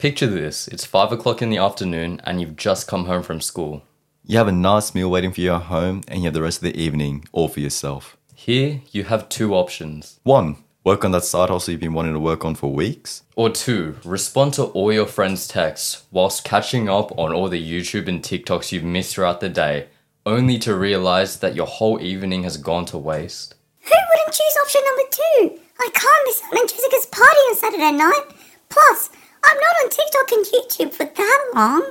Picture this it's 5 o'clock in the afternoon and you've just come home from school. You have a nice meal waiting for you at home, and you have the rest of the evening all for yourself. Here, you have two options. One, work on that side hustle you've been wanting to work on for weeks. Or two, respond to all your friends' texts whilst catching up on all the YouTube and TikToks you've missed throughout the day, only to realize that your whole evening has gone to waste. Who wouldn't choose option number two? I can't miss out on Jessica's party on Saturday night. Plus, I'm not on TikTok and YouTube for that long.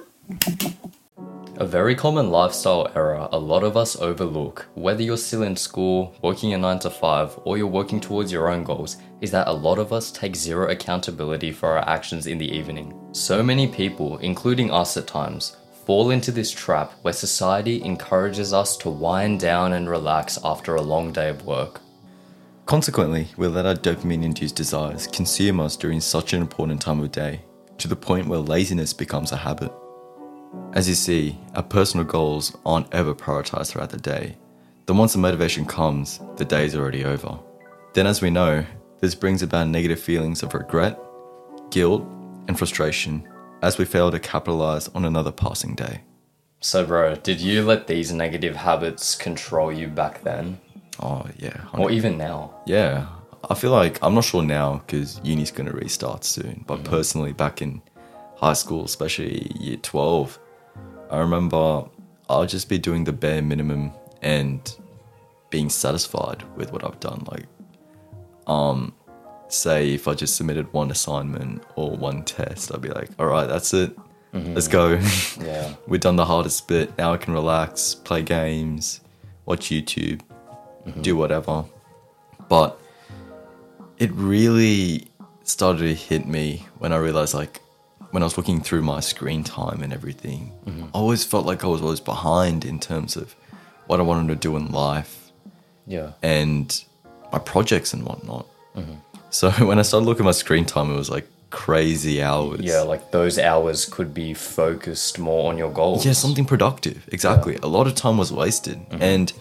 A very common lifestyle error a lot of us overlook, whether you're still in school, working a 9 to 5, or you're working towards your own goals, is that a lot of us take zero accountability for our actions in the evening. So many people, including us at times, fall into this trap where society encourages us to wind down and relax after a long day of work. Consequently, we let our dopamine induced desires consume us during such an important time of day, to the point where laziness becomes a habit. As you see, our personal goals aren't ever prioritized throughout the day. Then once the motivation comes, the day is already over. Then, as we know, this brings about negative feelings of regret, guilt, and frustration as we fail to capitalize on another passing day. So, bro, did you let these negative habits control you back then? Oh, yeah. Or even now? Yeah. I feel like, I'm not sure now because uni's going to restart soon, but personally, back in high school, especially year 12, I remember I'll just be doing the bare minimum and being satisfied with what I've done. Like, um, say if I just submitted one assignment or one test, I'd be like, all right, that's it. Let's go. Yeah. We've done the hardest bit. Now I can relax, play games, watch YouTube, Mm-hmm. do whatever. But it really started to hit me when I realized, like, when I was looking through my screen time and everything, mm-hmm. I always felt like I was always behind in terms of what I wanted to do in life Yeah. and my projects and whatnot. Mm-hmm. So when I started looking at my screen time, it was like crazy hours. Yeah, like those hours could be focused more on your goals. Yeah, something productive. Exactly. A lot of time was wasted. And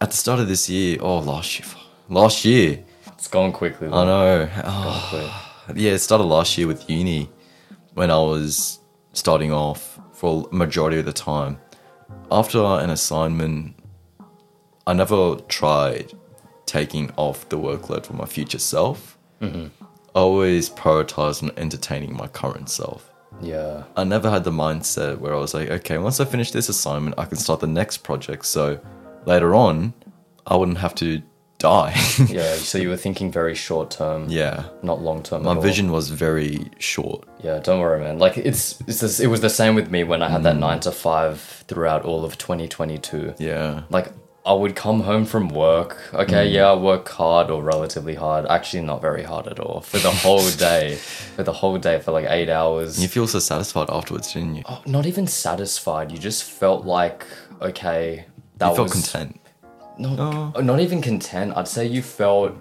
at the start of this year, oh, last year, last year, It's going quickly. I know. Oh, quick. yeah, it started last year with uni when I was starting off for a majority of the time. After an assignment, I never tried taking off the workload for my future self. Mm-hmm. I always prioritized on entertaining my current self. Yeah. I never had the mindset where I was like, okay, once I finish this assignment, I can start the next project. So later on, I wouldn't have to die. Yeah. So you were thinking very short term. yeah. Not long term. My vision was very short. Yeah, don't worry, man. Like it's, it's this, it was the same with me when I had that mm. nine to five throughout all of 2022. Yeah. Like I would come home from work. Okay, mm. yeah, I work hard or relatively hard. Actually, not very hard at all for the whole day. for the whole day for like eight hours. You feel so satisfied afterwards, didn't you? Oh, not even satisfied. You just felt like okay, that you felt was content. No, oh. uh, not even content. I'd say you felt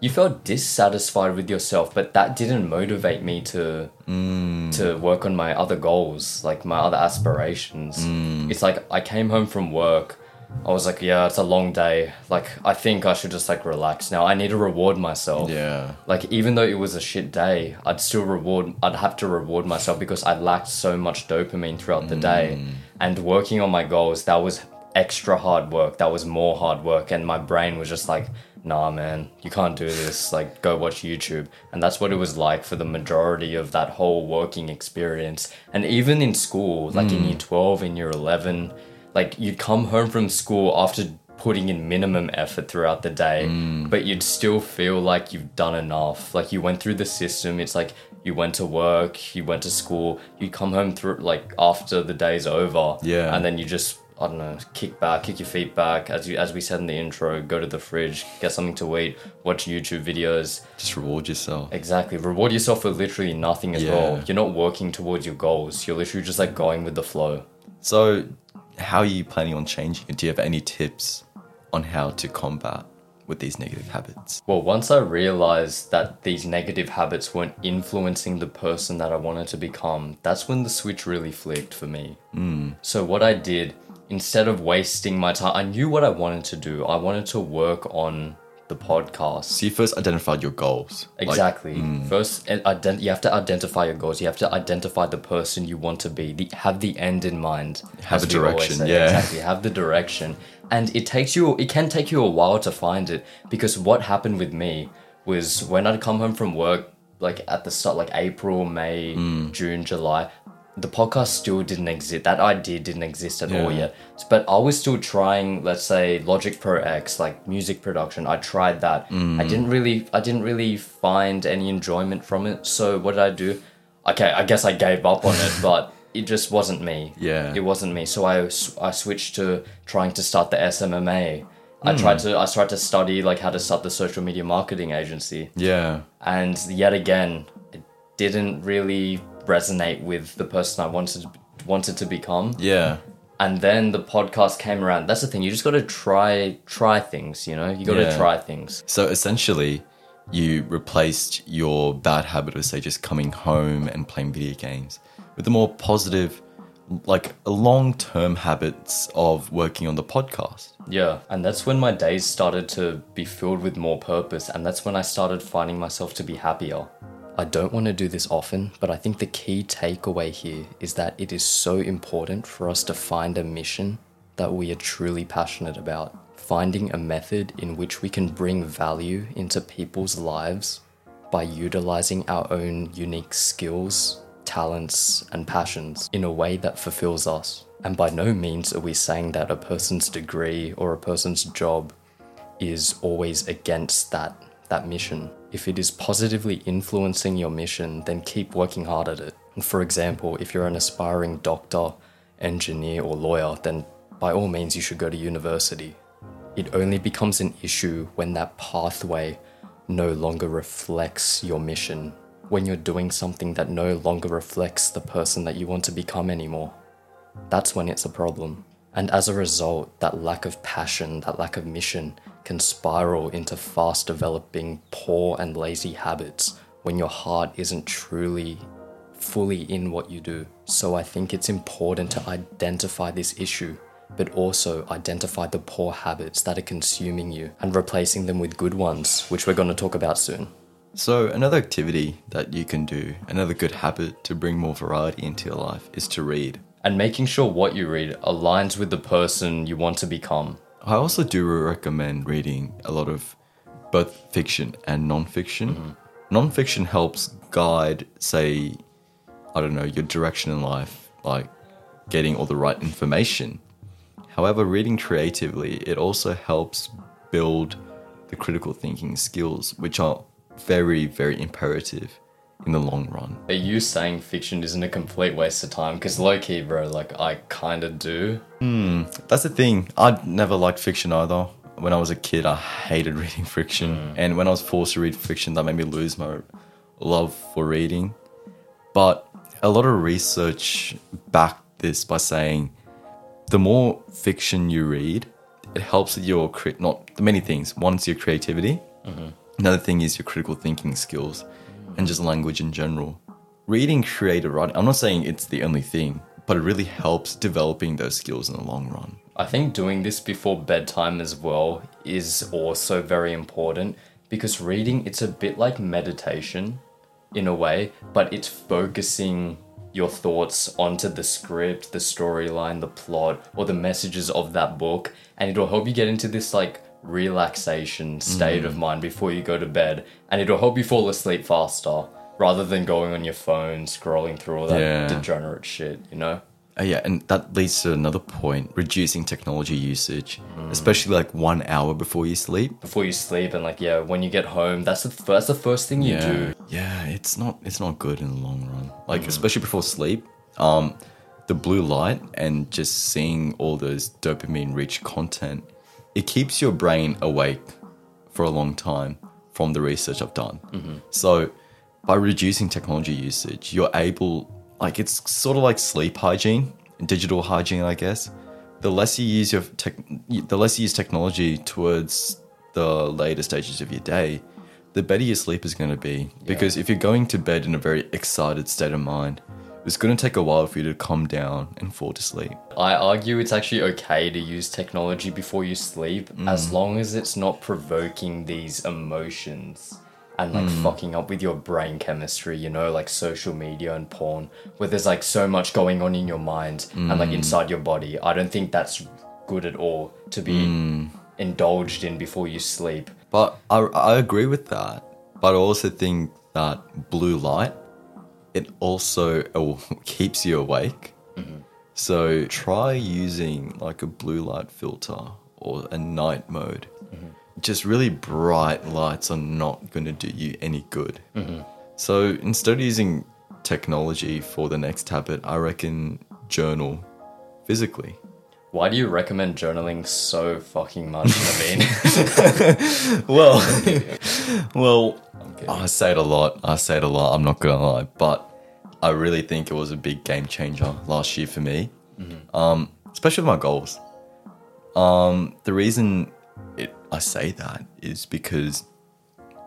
you felt dissatisfied with yourself, but that didn't motivate me to mm. to work on my other goals, like my other aspirations. Mm. It's like I came home from work. I was like, yeah, it's a long day. Like I think I should just like relax now. I need to reward myself. Yeah. Like even though it was a shit day, I'd still reward I'd have to reward myself because I lacked so much dopamine throughout the day. Mm. And working on my goals, that was extra hard work. That was more hard work and my brain was just like, "Nah, man, you can't do this. Like go watch YouTube." And that's what it was like for the majority of that whole working experience. And even in school, like in hmm. year 12 in year 11, like you'd come home from school after putting in minimum effort throughout the day, hmm. but you'd still feel like you've done enough. Like you went through the system. It's like you went to work, you went to school, you come home through like after the day's over. Yeah. And then you just I don't know, kick back, kick your feet back, as you as we said in the intro, go to the fridge, get something to eat, watch YouTube videos. Just reward yourself. Exactly. Reward yourself with literally nothing as Yeah. well. You're not working towards your goals. You're literally just like going with the flow. So, how are you planning on changing it? Do you have any tips on how to combat with these negative habits? Well, once I realized that these negative habits weren't influencing the person that I wanted to become, that's when the switch really flicked for me. Mm. So, what I did, instead of wasting my time, I knew what I wanted to do. I wanted to work on the podcast. So you first identified your goals. Like, Exactly. First, ident- you have to identify your goals. You have to identify the person you want to be. The, have the end in mind. Have a direction, yeah. Exactly. Have the direction, and it takes you. It can take you a while to find it because what happened with me was when I'd come home from work, like at the start, like April, May, Mm. June, July. The podcast still didn't exist. That idea didn't exist at all yet. But I was still trying, let's say, Logic Pro X, like music production. I tried that. Mm. I didn't really, I didn't really find any enjoyment from it. So what did I do? Okay, I guess I gave up on it, but it just wasn't me. Yeah. it wasn't me. So I, I switched to trying to start the SMMA. I tried to, I started to study like how to start the social media marketing agency Yeah. and yet again it didn't really resonate with the person i wanted wanted to become Yeah. and then the podcast came around that's the thing you just got to try try things you know you got to Yeah. try things So essentially, you replaced your bad habit of, say, just coming home and playing video games with the more positive, like long term habits of working on the podcast. yeah and that's when my days started to be filled with more purpose and that's when i started finding myself to be happier I don't want to do this often, but I think the key takeaway here is that it is so important for us to find a mission that we are truly passionate about. Finding a method in which we can bring value into people's lives by utilizing our own unique skills, talents, and passions in a way that fulfills us. And by no means are we saying that a person's degree or a person's job is always against that that mission. If it is positively influencing your mission, then keep working hard at it. And for example, if you're an aspiring doctor, engineer, or lawyer, then by all means you should go to university. It only becomes an issue when that pathway no longer reflects your mission, when you're doing something that no longer reflects the person that you want to become anymore that's when it's a problem. And as a result, that lack of passion, that lack of mission can spiral into fast developing poor and lazy habits when your heart isn't truly fully in what you do. So I think it's important to identify this issue, but also identify the poor habits that are consuming you and replacing them with good ones, which we're going to talk about soon. So, another activity that you can do, another good habit to bring more variety into your life, is to read. And making sure what you read aligns with the person you want to become. I also do recommend reading a lot of both fiction and non-fiction. Mm-hmm. Non-fiction helps guide, say, I don't know, your direction in life, like getting all the right information. However, reading creatively, it also helps build the critical thinking skills, which are very, very imperative in the long run. Are you saying fiction isn't a complete waste of time? Because low key, bro, like I kind of do. Hmm, That's the thing. I never liked fiction either. When I was a kid, I hated reading fiction. And when I was forced to read fiction, that made me lose my love for reading. But a lot of research backed this by saying the more fiction you read, it helps with your cre- not the many things. One is your creativity. Another thing is your critical thinking skills, and just language in general. Reading creative writing. I'm not saying it's the only thing, but it really helps developing those skills in the long run. I think doing this before bedtime as well is also very important because reading it's a bit like meditation in a way, but it's focusing your thoughts onto the script, the storyline, the plot, or the messages of that book, and it'll help you get into this like relaxation state of mind before you go to bed, and it'll help you fall asleep faster rather than going on your phone scrolling through all that Yeah. degenerate shit, you know? Uh, yeah, and that leads to another point: reducing technology usage, especially like one hour before you sleep. before you sleep and like yeah when you get home that's the that's the first thing you do Yeah, it's not it's not good in the long run. Like especially before sleep, um, the blue light and just seeing all those dopamine rich content, it keeps your brain awake for a long time. From the research I've done, mm-hmm. so by reducing technology usage, you're able like it's sort of like sleep hygiene, digital hygiene, I guess. The less you use your tech, the less you use technology towards the later stages of your day, the better your sleep is going to be. Because if you're going to bed in a very excited state of mind, it's going to take a while for you to calm down and fall to sleep. I argue it's actually okay to use technology before you sleep mm. as long as it's not provoking these emotions and like mm. fucking up with your brain chemistry, you know, like social media and porn, where there's like so much going on in your mind and like mm. inside your body. I don't think that's good at all to be indulged in before you sleep. But I, I agree with that. But I also think that blue light, it also uh, keeps you awake. So try using like a blue light filter or a night mode. Just really bright lights are not going to do you any good. So instead of using technology for the next habit, I reckon journal physically. Why do you recommend journaling so fucking much, Naveen? Well, well, I say it a lot. I say it a lot. I'm not gonna lie, but I really think it was a big game changer last year for me, um, especially with my goals. Um, the reason it, I say that is because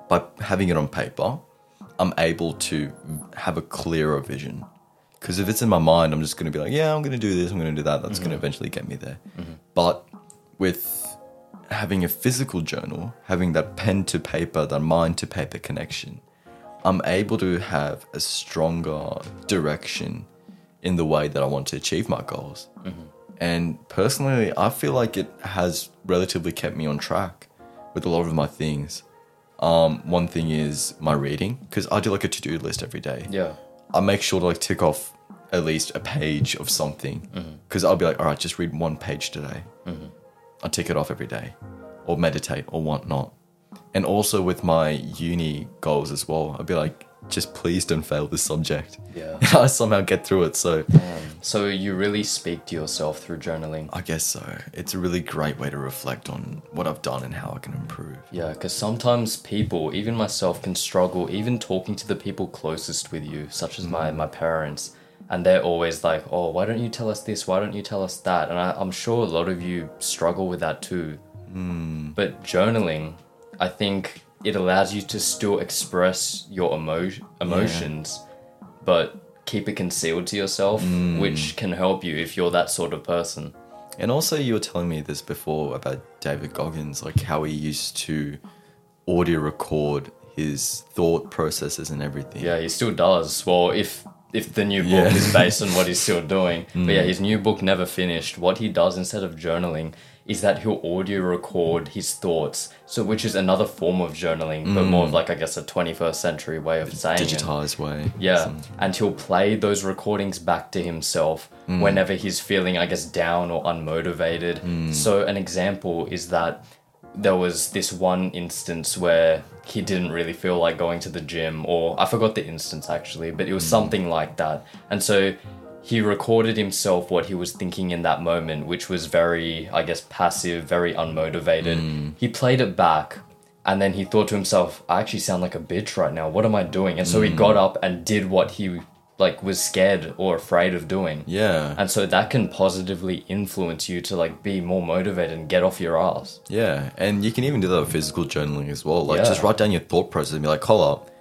by having it on paper, I'm able to have a clearer vision. Because if it's in my mind, I'm just going to be like, yeah, I'm going to do this, I'm going to do that. That's going to eventually get me there. But with having a physical journal, having that pen to paper, that mind to paper connection, I'm able to have a stronger direction in the way that I want to achieve my goals. Mm-hmm. And personally, I feel like it has relatively kept me on track with a lot of my things. Um, one thing is my reading, because I do like a to do list every day. yeah. I make sure to like tick off at least a page of something mm-hmm. because I'll be like, all right, just read one page today. Mm-hmm. I'll tick it off every day, or meditate or whatnot. And also with my uni goals as well, I'd be like, just please don't fail this subject. Yeah. I somehow get through it. So So you really speak to yourself through journaling. I guess so. It's a really great way to reflect on what I've done and how I can improve. Yeah, because sometimes people, even myself, can struggle even talking to the people closest with you, such as my, mm. my parents. And they're always like, oh, why don't you tell us this? Why don't you tell us that? And I, I'm sure a lot of you struggle with that too. Hmm. But journaling, I think it allows you to still express your emo- emotions, but keep it concealed to yourself, hmm. which can help you if you're that sort of person. And also, you were telling me this before about David Goggins, like how he used to audio record his thought processes and everything. Yeah, he still does. Well, if if the new book Yeah. Mm. is based on what he's still doing. But yeah, his new book never finished. What he does instead of journaling is that he'll audio record his thoughts. So which is another form of journaling, but more of like I guess a 21st century way of saying it. digitized way. Yeah, and he'll play those recordings back to himself Mm. whenever he's feeling, I guess, down or unmotivated. Mm. So, an example is that there was this one instance where he didn't really feel like going to the gym, or I forgot the instance actually, but it was Mm. something like that. And so he recorded himself what he was thinking in that moment, which was very, I guess, passive, very unmotivated. Mm. He played it back. And then he thought to himself, I actually sound like a bitch right now. What am I doing? And so Mm. he got up and did what he like was scared or afraid of doing. Yeah. And so that can positively influence you to like be more motivated and get off your ass. Yeah, and you can even do that with physical journaling as well. Like, Yeah. just write down your thought process and be like, hold up,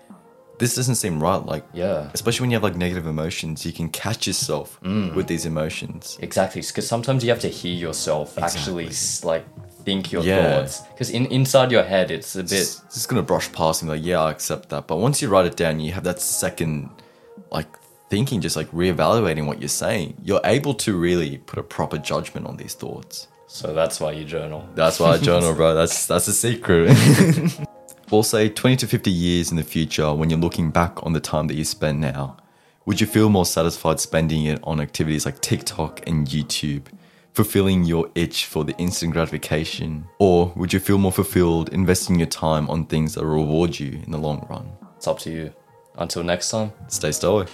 this doesn't seem right. Like, Yeah. especially when you have like negative emotions, you can catch yourself Mm. with these emotions. Exactly, because sometimes you have to hear yourself actually like think your Yeah. thoughts. Because in inside your head, it's a bit It's just gonna brush past and be like, yeah, I accept that. But once you write it down, you have that second, like, thinking, just like reevaluating what you're saying. You're able to really put a proper judgment on these thoughts. so. That's why you journal. That's why I journal, bro. That's that's a secret. we'll say 20 to 50 years in the future, when you're looking back on the time that you spend now, would you feel more satisfied spending it on activities like TikTok and YouTube, fulfilling your itch for the instant gratification? Or would you feel more fulfilled investing your time on things that reward you in the long run? It's up to you. Until next time. Stay stoic.